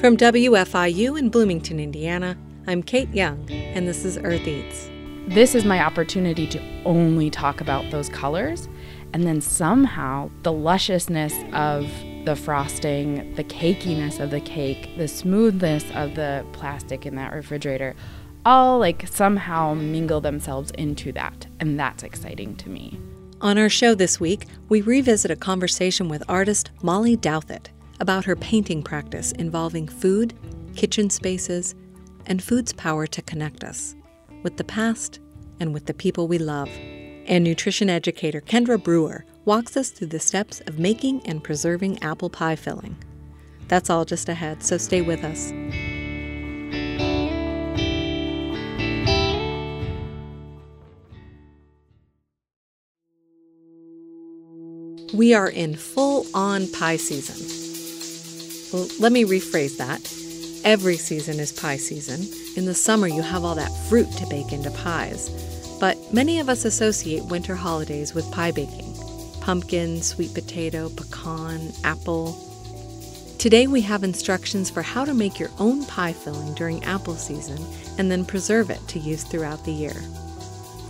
From WFIU in Bloomington, Indiana, I'm Kate Young, and this is Earth Eats. This is my opportunity to only talk about those colors, and then somehow the lusciousness of the frosting, the cakiness of the cake, the smoothness of the plastic in that refrigerator all like somehow mingle themselves into that. And that's exciting to me. On our show this week, we revisit a conversation with artist Mollie Douthit about her painting practice involving food, kitchen spaces, and food's power to connect us with the past and with the people we love. And nutrition educator Kendra Brewer walks us through the steps of making and preserving apple pie filling. That's all just ahead, so stay with us. We are in full on pie season. Well, let me rephrase that. Every season is pie season. In the summer, you have all that fruit to bake into pies. But many of us associate winter holidays with pie baking pumpkin, sweet potato, pecan, apple. Today we have instructions for how to make your own pie filling during apple season and then preserve it to use throughout the year.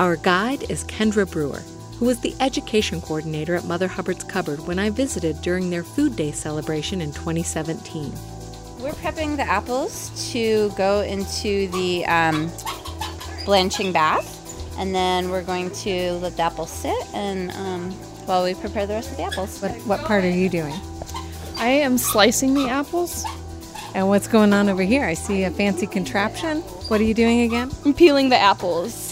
Our guide is Kendra Brewer, who was the education coordinator at Mother Hubbard's Cupboard when I visited during their Food Day celebration in 2017. We're prepping the apples to go into the um, blanching bath, and then we're going to let the apples sit and um, while we prepare the rest of the apples. What, what part are you doing? I am slicing the apples. And what's going on over here? I see a fancy contraption. What are you doing again? I'm peeling the apples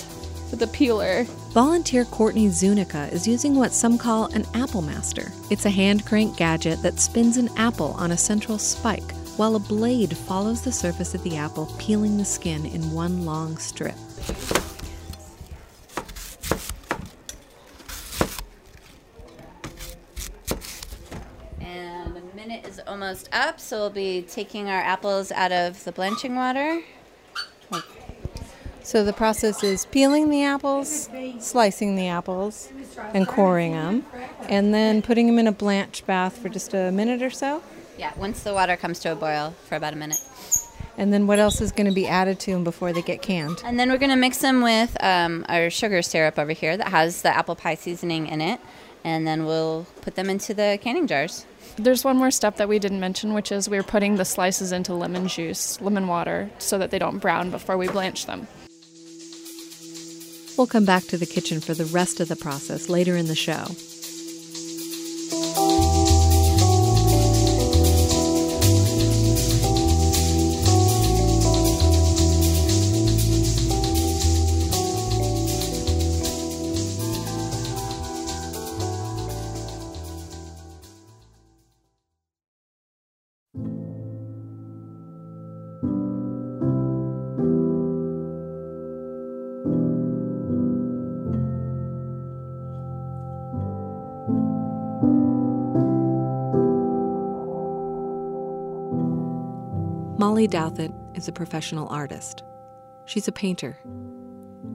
with a peeler. Volunteer Courtney Zunica is using what some call an apple master. It's a hand crank gadget that spins an apple on a central spike, while a blade follows the surface of the apple, peeling the skin in one long strip. And the minute is almost up, so we'll be taking our apples out of the blanching water. So the process is peeling the apples, slicing the apples, and coring them, and then putting them in a blanch bath for just a minute or so. Yeah, once the water comes to a boil for about a minute. And then what else is going to be added to them before they get canned? And then we're going to mix them with um, our sugar syrup over here that has the apple pie seasoning in it, and then we'll put them into the canning jars. There's one more step that we didn't mention, which is we're putting the slices into lemon juice, lemon water, so that they don't brown before we blanch them. We'll come back to the kitchen for the rest of the process later in the show. Mollie Douthit is a professional artist. She's a painter.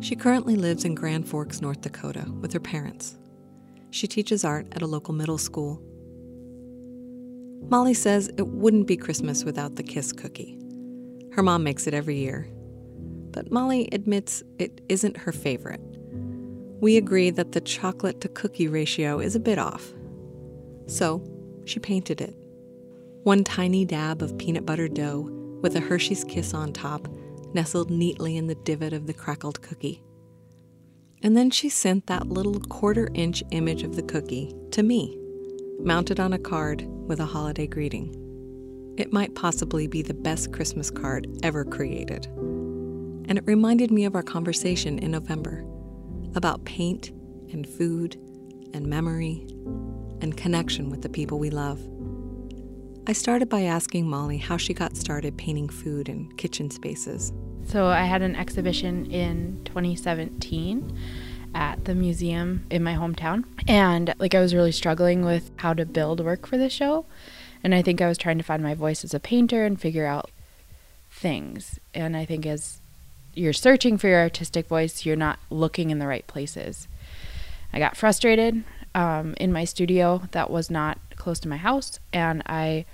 She currently lives in Grand Forks, North Dakota, with her parents. She teaches art at a local middle school. Mollie says it wouldn't be Christmas without the Kiss cookie. Her mom makes it every year. But Mollie admits it isn't her favorite. We agree that the chocolate to cookie ratio is a bit off. So, she painted it. One tiny dab of peanut butter dough with a Hershey's kiss on top, nestled neatly in the divot of the crackled cookie. And then she sent that little quarter inch image of the cookie to me, mounted on a card with a holiday greeting. It might possibly be the best Christmas card ever created. And it reminded me of our conversation in November about paint and food and memory and connection with the people we love. I started by asking Mollie how she got started painting food and kitchen spaces. So I had an exhibition in 2017 at the museum in my hometown and like I was really struggling with how to build work for the show and I think I was trying to find my voice as a painter and figure out things and I think as you're searching for your artistic voice you're not looking in the right places. I got frustrated um, in my studio that was not close to my house, and I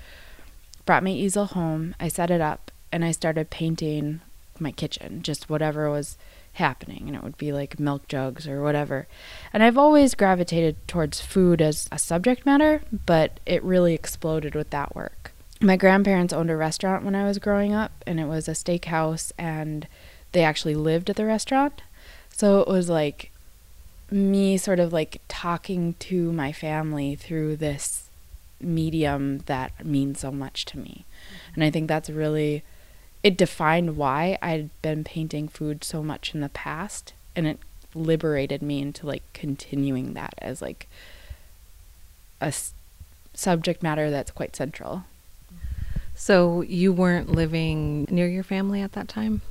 brought my easel home, I set it up, and I started painting my kitchen, just whatever was happening. And it would be like milk jugs or whatever. And I've always gravitated towards food as a subject matter, but it really exploded with that work. My grandparents owned a restaurant when I was growing up, and it was a steakhouse, and they actually lived at the restaurant. So it was like me sort of like talking to my family through this medium that means so much to me. And I think that's really it defined why I'd been painting food so much in the past and it liberated me into like continuing that as like a s- subject matter that's quite central. So you weren't living near your family at that time?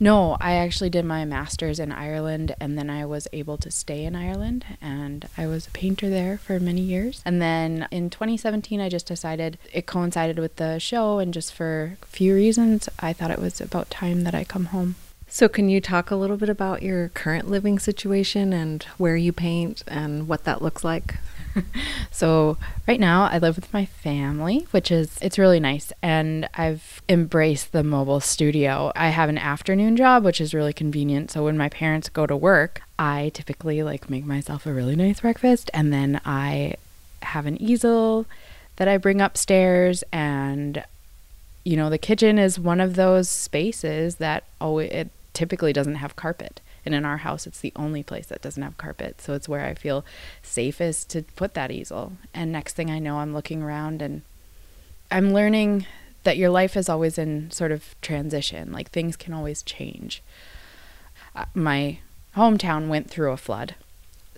No, I actually did my master's in Ireland and then I was able to stay in Ireland and I was a painter there for many years. And then in 2017, I just decided it coincided with the show and just for a few reasons, I thought it was about time that I come home. So, can you talk a little bit about your current living situation and where you paint and what that looks like? so right now I live with my family, which is it's really nice and I've embraced the mobile studio. I have an afternoon job which is really convenient. So when my parents go to work, I typically like make myself a really nice breakfast and then I have an easel that I bring upstairs and you know the kitchen is one of those spaces that always it typically doesn't have carpet and in our house, it's the only place that doesn't have carpet. So it's where I feel safest to put that easel. And next thing I know, I'm looking around and I'm learning that your life is always in sort of transition. Like things can always change. Uh, my hometown went through a flood.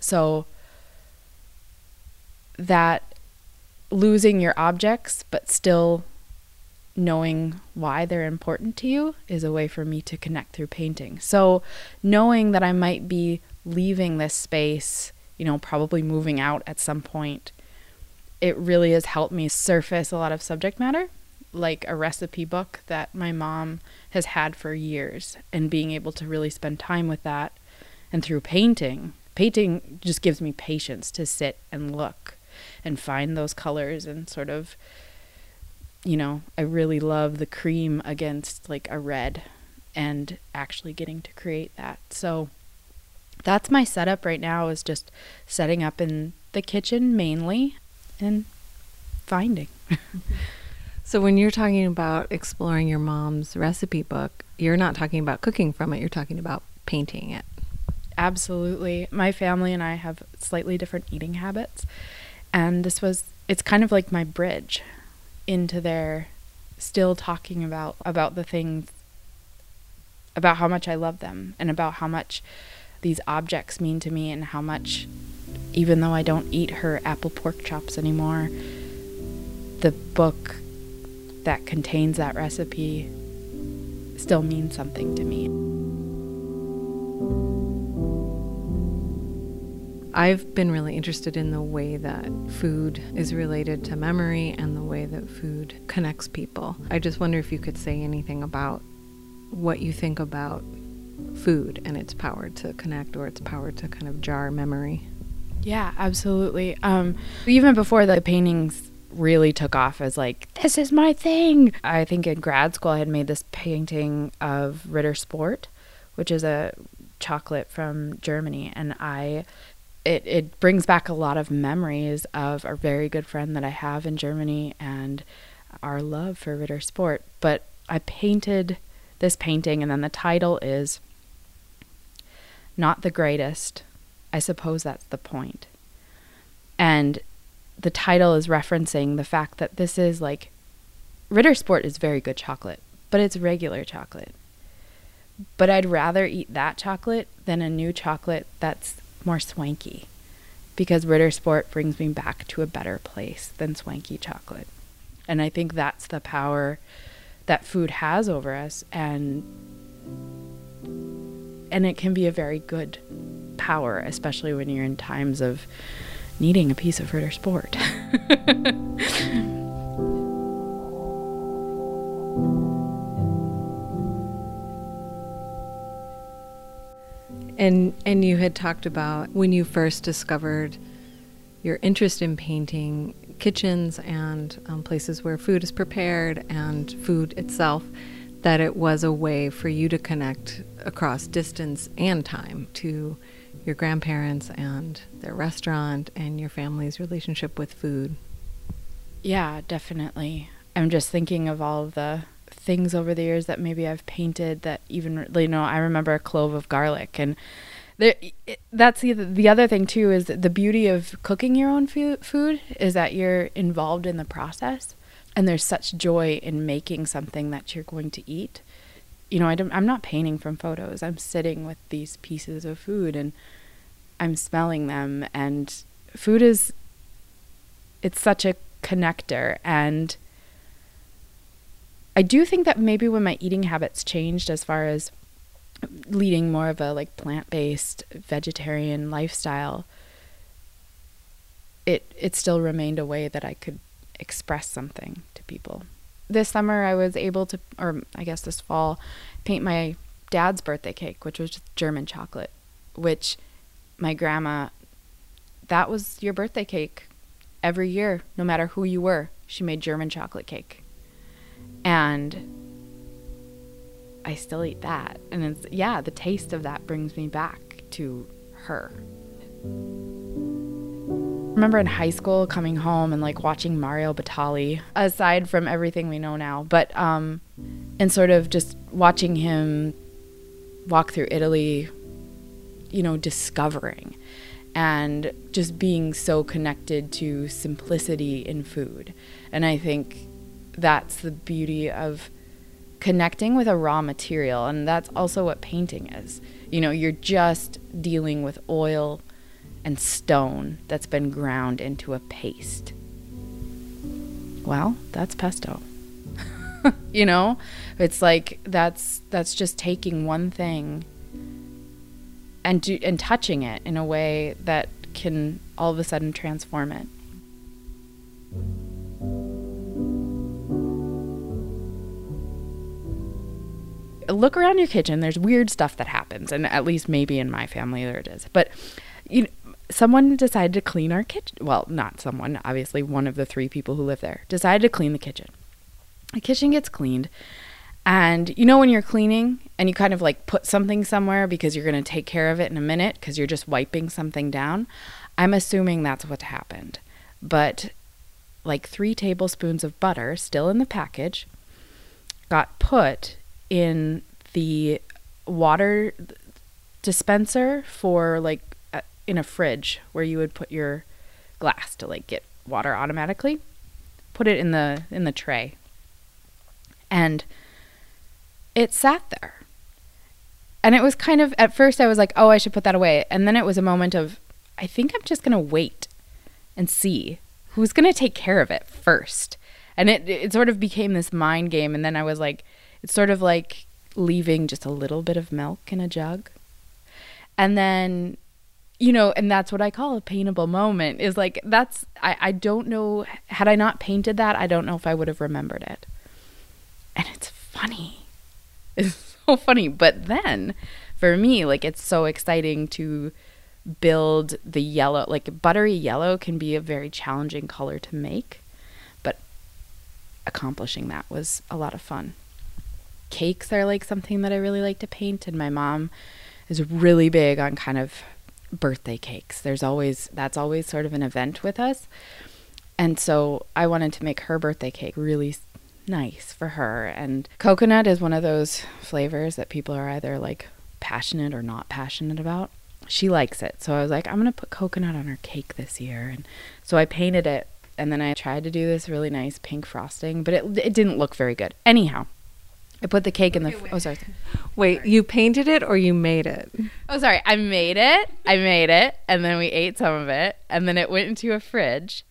So that losing your objects, but still knowing why they're important to you is a way for me to connect through painting. So, knowing that I might be leaving this space, you know, probably moving out at some point, it really has helped me surface a lot of subject matter, like a recipe book that my mom has had for years, and being able to really spend time with that. And through painting, painting just gives me patience to sit and look and find those colors and sort of you know, I really love the cream against like a red and actually getting to create that. So that's my setup right now is just setting up in the kitchen mainly and finding. so when you're talking about exploring your mom's recipe book, you're not talking about cooking from it, you're talking about painting it. Absolutely. My family and I have slightly different eating habits and this was it's kind of like my bridge into their still talking about about the things about how much I love them and about how much these objects mean to me and how much even though I don't eat her apple pork chops anymore the book that contains that recipe still means something to me. I've been really interested in the way that food is related to memory and the way that food connects people. I just wonder if you could say anything about what you think about food and its power to connect or its power to kind of jar memory. Yeah, absolutely. Um, even before the paintings really took off as like this is my thing. I think in grad school I had made this painting of Ritter Sport, which is a chocolate from Germany, and I it, it brings back a lot of memories of a very good friend that I have in Germany and our love for Ritter Sport. But I painted this painting, and then the title is Not the Greatest. I suppose that's the point. And the title is referencing the fact that this is like Ritter Sport is very good chocolate, but it's regular chocolate. But I'd rather eat that chocolate than a new chocolate that's more swanky because Ritter Sport brings me back to a better place than swanky chocolate. And I think that's the power that food has over us and and it can be a very good power, especially when you're in times of needing a piece of Ritter Sport. And and you had talked about when you first discovered your interest in painting. kitchens and um, places where food is prepared and food itself, that it was a way for you to connect across distance and time to your grandparents and their restaurant and your family's relationship with food. Yeah, definitely. I'm just thinking of all of the things over the years that maybe I've painted that even you know I remember a clove of garlic and there, that's the the other thing too is the beauty of cooking your own food is that you're involved in the process and there's such joy in making something that you're going to eat. You know, I am not painting from photos. I'm sitting with these pieces of food and I'm smelling them and food is it's such a connector and I do think that maybe when my eating habits changed as far as leading more of a like plant-based vegetarian lifestyle it it still remained a way that I could express something to people. This summer I was able to or I guess this fall paint my dad's birthday cake which was German chocolate which my grandma that was your birthday cake every year no matter who you were she made German chocolate cake and I still eat that. And it's, yeah, the taste of that brings me back to her. Remember in high school coming home and like watching Mario Batali, aside from everything we know now, but, um, and sort of just watching him walk through Italy, you know, discovering and just being so connected to simplicity in food. And I think that's the beauty of connecting with a raw material. And that's also what painting is. You know, you're just dealing with oil and stone that's been ground into a paste. Well, that's pesto. you know, it's like that's that's just taking one thing and do, and touching it in a way that can all of a sudden transform it. Look around your kitchen. There's weird stuff that happens, and at least maybe in my family there it is. But you know, someone decided to clean our kitchen. Well, not someone, obviously one of the three people who live there decided to clean the kitchen. The kitchen gets cleaned, and you know when you're cleaning and you kind of like put something somewhere because you're going to take care of it in a minute because you're just wiping something down. I'm assuming that's what happened. But like 3 tablespoons of butter still in the package got put in the water dispenser for like in a fridge where you would put your glass to like get water automatically. Put it in the in the tray. And it sat there. And it was kind of at first i was like oh i should put that away. And then it was a moment of i think i'm just going to wait and see who's going to take care of it first. And it it sort of became this mind game. And then i was like it's sort of like leaving just a little bit of milk in a jug. And then, you know, and that's what I call a paintable moment is like, that's, I, I don't know, had I not painted that, I don't know if I would have remembered it. And it's funny. It's so funny. But then for me, like, it's so exciting to build the yellow, like, buttery yellow can be a very challenging color to make. But accomplishing that was a lot of fun cakes are like something that I really like to paint, and my mom is really big on kind of birthday cakes. There's always that's always sort of an event with us. And so I wanted to make her birthday cake really nice for her. And coconut is one of those flavors that people are either like passionate or not passionate about. She likes it. So I was like, I'm going to put coconut on her cake this year. And so I painted it and then I tried to do this really nice pink frosting, but it it didn't look very good. Anyhow, I put the cake in the. oh, sorry. Wait, sorry. you painted it or you made it? Oh, sorry. I made it. I made it, and then we ate some of it, and then it went into a fridge,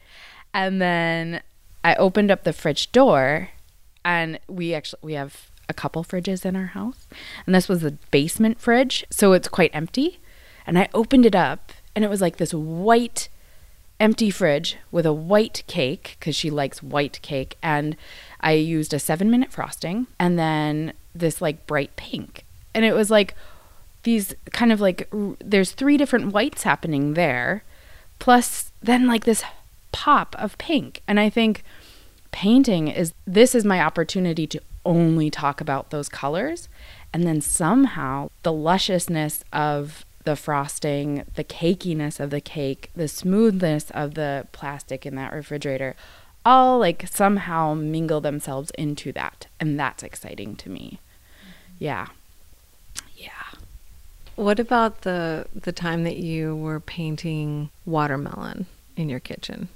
and then I opened up the fridge door, and we actually we have a couple fridges in our house, and this was the basement fridge, so it's quite empty, and I opened it up, and it was like this white, empty fridge with a white cake because she likes white cake, and I used a seven minute frosting and then this like bright pink. And it was like these kind of like, there's three different whites happening there. Plus, then like this pop of pink. And I think painting is this is my opportunity to only talk about those colors. And then somehow the lusciousness of the frosting, the cakiness of the cake, the smoothness of the plastic in that refrigerator, all like somehow mingle themselves into that. And that's exciting to me. Yeah. Yeah. What about the the time that you were painting watermelon in your kitchen?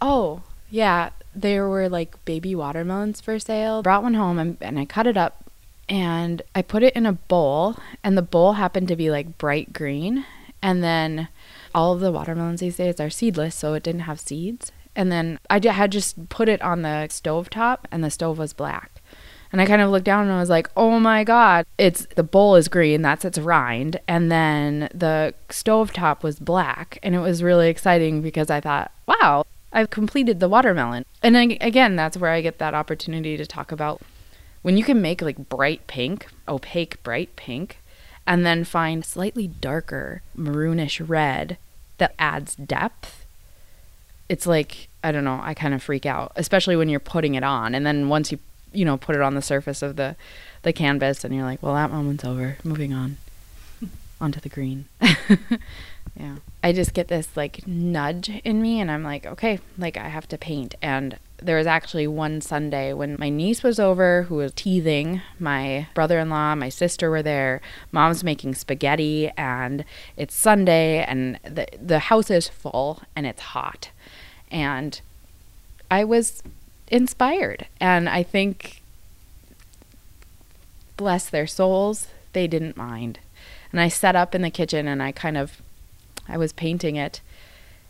Oh, yeah. There were like baby watermelons for sale. Brought one home and, and I cut it up and I put it in a bowl, and the bowl happened to be like bright green. And then all of the watermelons these days are seedless, so it didn't have seeds. And then I had just put it on the stove top, and the stove was black. And I kind of looked down and I was like, "Oh my god, it's the bowl is green, that's its rind." And then the stove top was black, and it was really exciting because I thought, "Wow, I've completed the watermelon." And again, that's where I get that opportunity to talk about when you can make like bright pink, opaque bright pink, and then find slightly darker maroonish red that adds depth, it's like, I don't know, I kind of freak out, especially when you're putting it on. And then once you, you know, put it on the surface of the, the canvas and you're like, well, that moment's over. Moving on onto the green. yeah. I just get this like nudge in me and I'm like, okay, like I have to paint. And there was actually one Sunday when my niece was over who was teething. My brother in law, my sister were there. Mom's making spaghetti, and it's Sunday, and the, the house is full and it's hot. And I was inspired. And I think, bless their souls, they didn't mind. And I set up in the kitchen and I kind of, I was painting it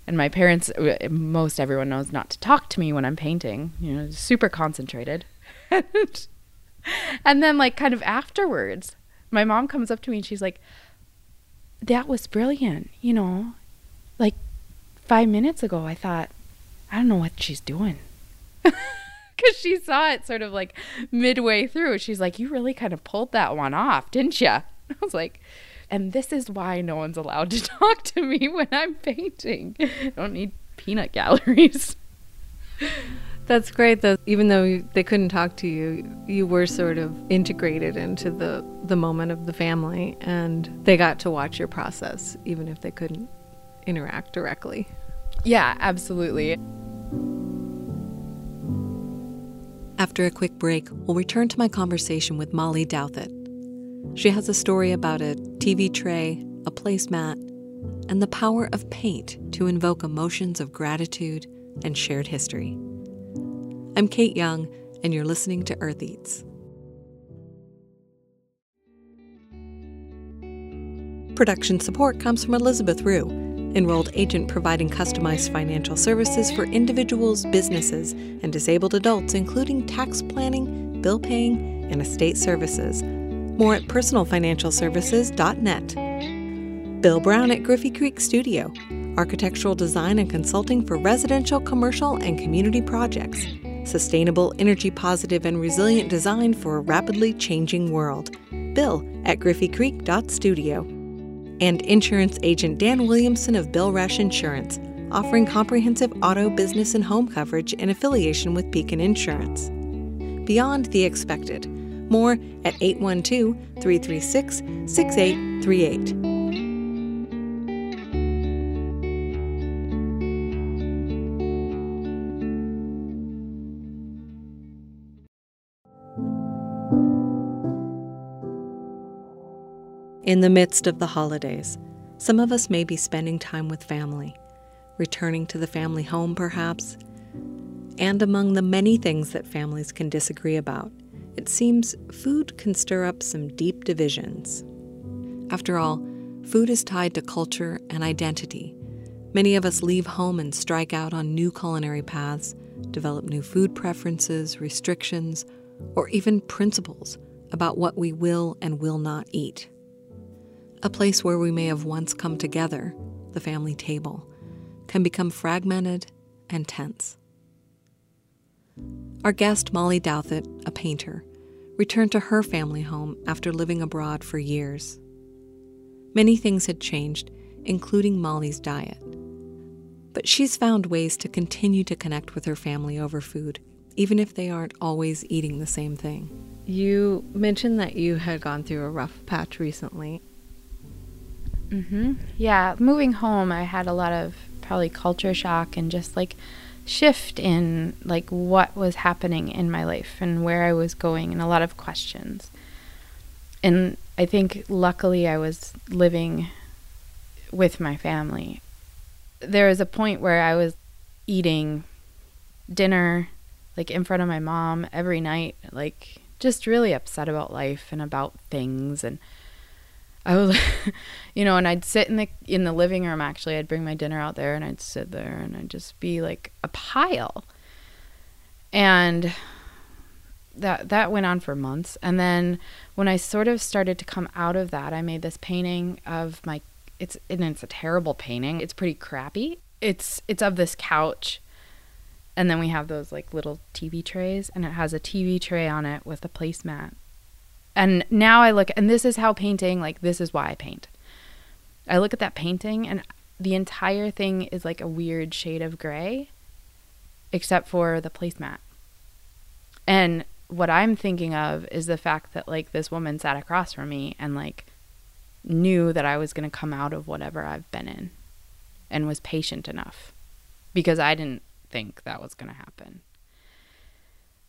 and my parents most everyone knows not to talk to me when i'm painting you know super concentrated and then like kind of afterwards my mom comes up to me and she's like that was brilliant you know like five minutes ago i thought i don't know what she's doing because she saw it sort of like midway through she's like you really kind of pulled that one off didn't you i was like and this is why no one's allowed to talk to me when I'm painting. I don't need peanut galleries. That's great though. Even though they couldn't talk to you, you were sort of integrated into the the moment of the family and they got to watch your process even if they couldn't interact directly. Yeah, absolutely. After a quick break, we'll return to my conversation with Mollie Douthit, she has a story about a TV tray, a placemat, and the power of paint to invoke emotions of gratitude and shared history. I'm Kate Young, and you're listening to Earth Eats. Production support comes from Elizabeth Rue, enrolled agent providing customized financial services for individuals, businesses, and disabled adults, including tax planning, bill paying, and estate services more at personalfinancialservices.net. Bill Brown at Griffey Creek Studio, architectural design and consulting for residential, commercial, and community projects. Sustainable, energy positive, and resilient design for a rapidly changing world. Bill at griffeycreek.studio. And insurance agent Dan Williamson of Bill Rush Insurance, offering comprehensive auto, business, and home coverage in affiliation with Pekin Insurance. Beyond the expected more at 812 336 6838. In the midst of the holidays, some of us may be spending time with family, returning to the family home perhaps, and among the many things that families can disagree about it seems food can stir up some deep divisions. After all, food is tied to culture and identity. Many of us leave home and strike out on new culinary paths, develop new food preferences, restrictions, or even principles about what we will and will not eat. A place where we may have once come together, the family table, can become fragmented and tense. Our guest, Mollie Douthit, a painter, returned to her family home after living abroad for years. Many things had changed, including Mollie's diet. But she's found ways to continue to connect with her family over food, even if they aren't always eating the same thing. You mentioned that you had gone through a rough patch recently. Mm-hmm. Yeah, moving home, I had a lot of probably culture shock and just like shift in like what was happening in my life and where I was going and a lot of questions. And I think luckily I was living with my family. There was a point where I was eating dinner like in front of my mom every night, like just really upset about life and about things and I was, you know, and I'd sit in the in the living room. Actually, I'd bring my dinner out there, and I'd sit there, and I'd just be like a pile. And that that went on for months, and then when I sort of started to come out of that, I made this painting of my. It's and it's a terrible painting. It's pretty crappy. It's it's of this couch, and then we have those like little TV trays, and it has a TV tray on it with a placemat and now I look, and this is how painting, like, this is why I paint. I look at that painting, and the entire thing is like a weird shade of gray, except for the placemat. And what I'm thinking of is the fact that, like, this woman sat across from me and, like, knew that I was going to come out of whatever I've been in and was patient enough because I didn't think that was going to happen.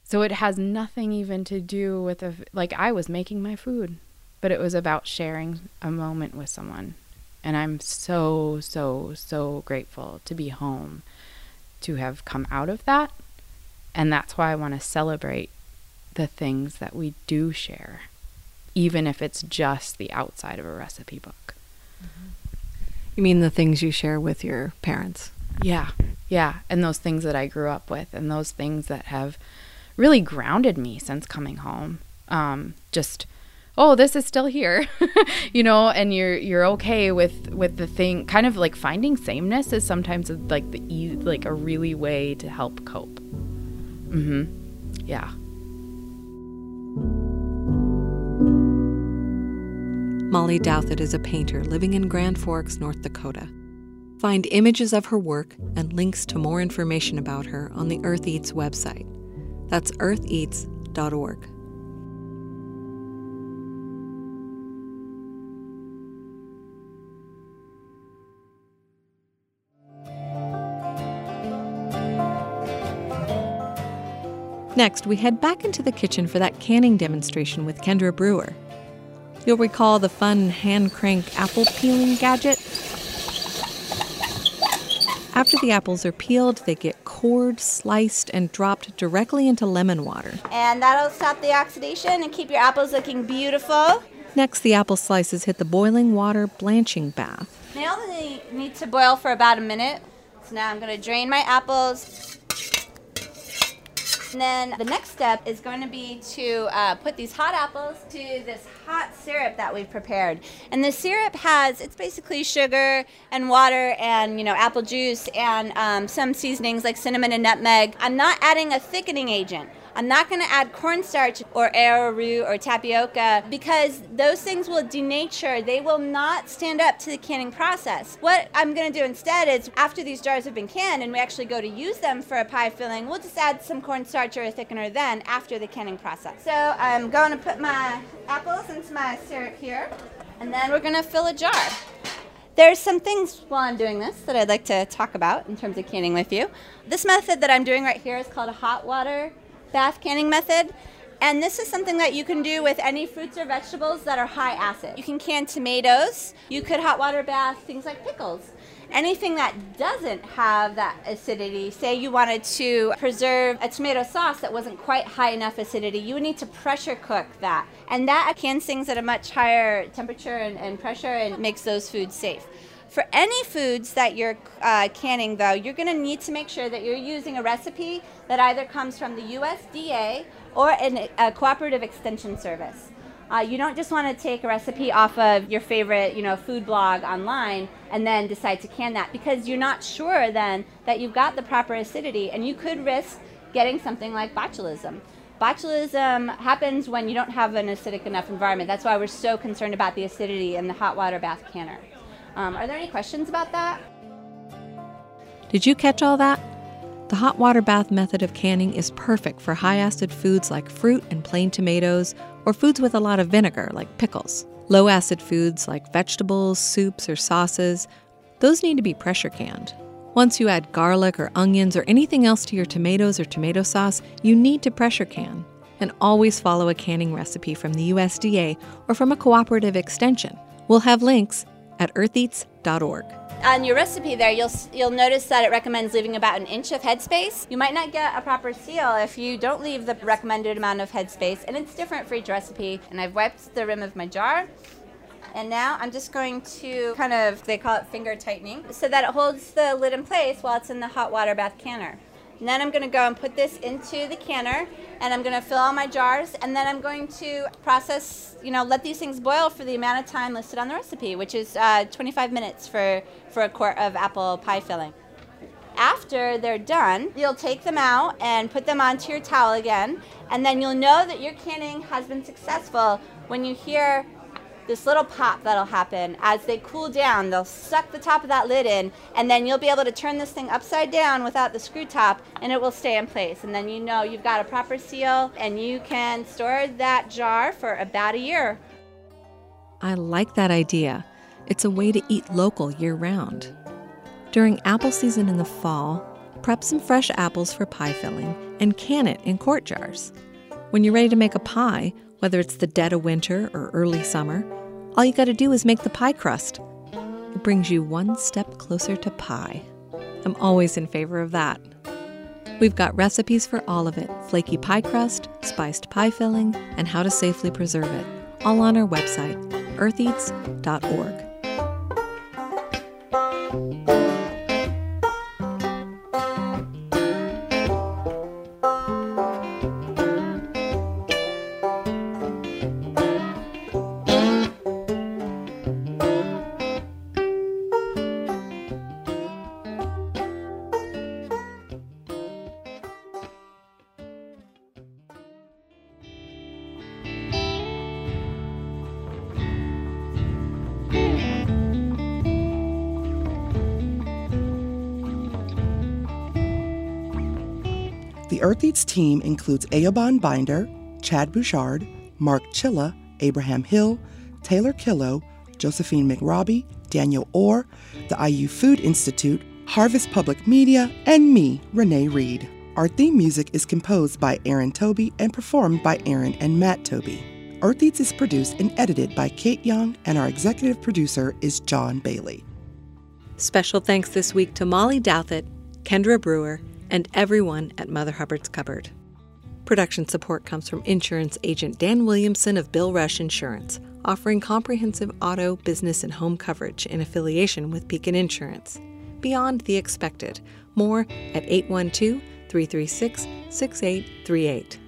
So it has nothing even to do with a, like I was making my food, but it was about sharing a moment with someone. And I'm so so so grateful to be home to have come out of that. And that's why I want to celebrate the things that we do share, even if it's just the outside of a recipe book. Mm-hmm. You mean the things you share with your parents? Yeah. Yeah, and those things that I grew up with and those things that have really grounded me since coming home. Um, just oh this is still here you know and you're you're okay with with the thing kind of like finding sameness is sometimes like the like a really way to help cope mm-hmm yeah Mollie Douthit is a painter living in Grand Forks, North Dakota. Find images of her work and links to more information about her on the Earth Eats website. That's eartheats.org. Next, we head back into the kitchen for that canning demonstration with Kendra Brewer. You'll recall the fun hand crank apple peeling gadget after the apples are peeled, they get cored, sliced, and dropped directly into lemon water. And that'll stop the oxidation and keep your apples looking beautiful. Next, the apple slices hit the boiling water blanching bath. They only need to boil for about a minute. So now I'm going to drain my apples. And then the next step is going to be to uh, put these hot apples to this hot syrup that we've prepared. And the syrup has, it's basically sugar and water and, you know, apple juice and um, some seasonings like cinnamon and nutmeg. I'm not adding a thickening agent. I'm not going to add cornstarch or arrowroot or tapioca because those things will denature. They will not stand up to the canning process. What I'm going to do instead is after these jars have been canned and we actually go to use them for a pie filling, we'll just add some cornstarch or a thickener then after the canning process. So I'm going to put my apples into my syrup here and then we're going to fill a jar. There's some things while I'm doing this that I'd like to talk about in terms of canning with you. This method that I'm doing right here is called a hot water bath canning method. And this is something that you can do with any fruits or vegetables that are high acid. You can can tomatoes, you could hot water bath things like pickles. Anything that doesn't have that acidity, say you wanted to preserve a tomato sauce that wasn't quite high enough acidity, you would need to pressure cook that. And that cans things at a much higher temperature and, and pressure and makes those foods safe. For any foods that you're uh, canning, though, you're going to need to make sure that you're using a recipe that either comes from the USDA or an, a cooperative extension service. Uh, you don't just want to take a recipe off of your favorite, you know, food blog online and then decide to can that because you're not sure then that you've got the proper acidity and you could risk getting something like botulism. Botulism happens when you don't have an acidic enough environment. That's why we're so concerned about the acidity in the hot water bath canner. Um, are there any questions about that? Did you catch all that? The hot water bath method of canning is perfect for high acid foods like fruit and plain tomatoes, or foods with a lot of vinegar like pickles. Low acid foods like vegetables, soups, or sauces, those need to be pressure canned. Once you add garlic or onions or anything else to your tomatoes or tomato sauce, you need to pressure can. And always follow a canning recipe from the USDA or from a cooperative extension. We'll have links at eartheats.org. On your recipe there, you'll you'll notice that it recommends leaving about an inch of headspace. You might not get a proper seal if you don't leave the recommended amount of headspace, and it's different for each recipe. And I've wiped the rim of my jar. And now I'm just going to kind of, they call it finger tightening, so that it holds the lid in place while it's in the hot water bath canner. And then I'm going to go and put this into the canner and I'm going to fill all my jars and then I'm going to process, you know, let these things boil for the amount of time listed on the recipe, which is uh, 25 minutes for, for a quart of apple pie filling. After they're done, you'll take them out and put them onto your towel again, and then you'll know that your canning has been successful when you hear this little pop that'll happen as they cool down. They'll suck the top of that lid in, and then you'll be able to turn this thing upside down without the screw top, and it will stay in place. And then you know you've got a proper seal, and you can store that jar for about a year. I like that idea. It's a way to eat local year round. During apple season in the fall, prep some fresh apples for pie filling and can it in quart jars. When you're ready to make a pie, whether it's the dead of winter or early summer, all you gotta do is make the pie crust. It brings you one step closer to pie. I'm always in favor of that. We've got recipes for all of it flaky pie crust, spiced pie filling, and how to safely preserve it, all on our website, eartheats.org. The Earth Eats team includes Eoban Binder, Chad Bouchard, Mark Chilla, Abraham Hill, Taylor Killo, Josephine McRobbie, Daniel Orr, the IU Food Institute, Harvest Public Media, and me, Renee Reed. Our theme music is composed by Aaron Toby and performed by Aaron and Matt Toby. Earth Eats is produced and edited by Kate Young, and our executive producer is John Bailey. Special thanks this week to Mollie Douthit, Kendra Brewer, and everyone at Mother Hubbard's Cupboard. Production support comes from insurance agent Dan Williamson of Bill Rush Insurance, offering comprehensive auto, business, and home coverage in affiliation with Pekin Insurance. Beyond the expected. More at 812 336 6838.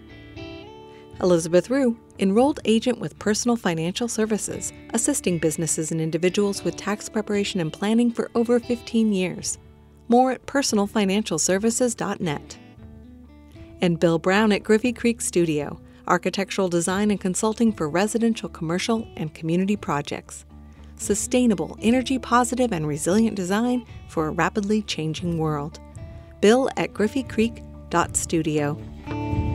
Elizabeth Rue, enrolled agent with Personal Financial Services, assisting businesses and individuals with tax preparation and planning for over 15 years. More at personalfinancialservices.net. And Bill Brown at Griffey Creek Studio, architectural design and consulting for residential, commercial, and community projects. Sustainable, energy positive, and resilient design for a rapidly changing world. Bill at griffeycreek.studio.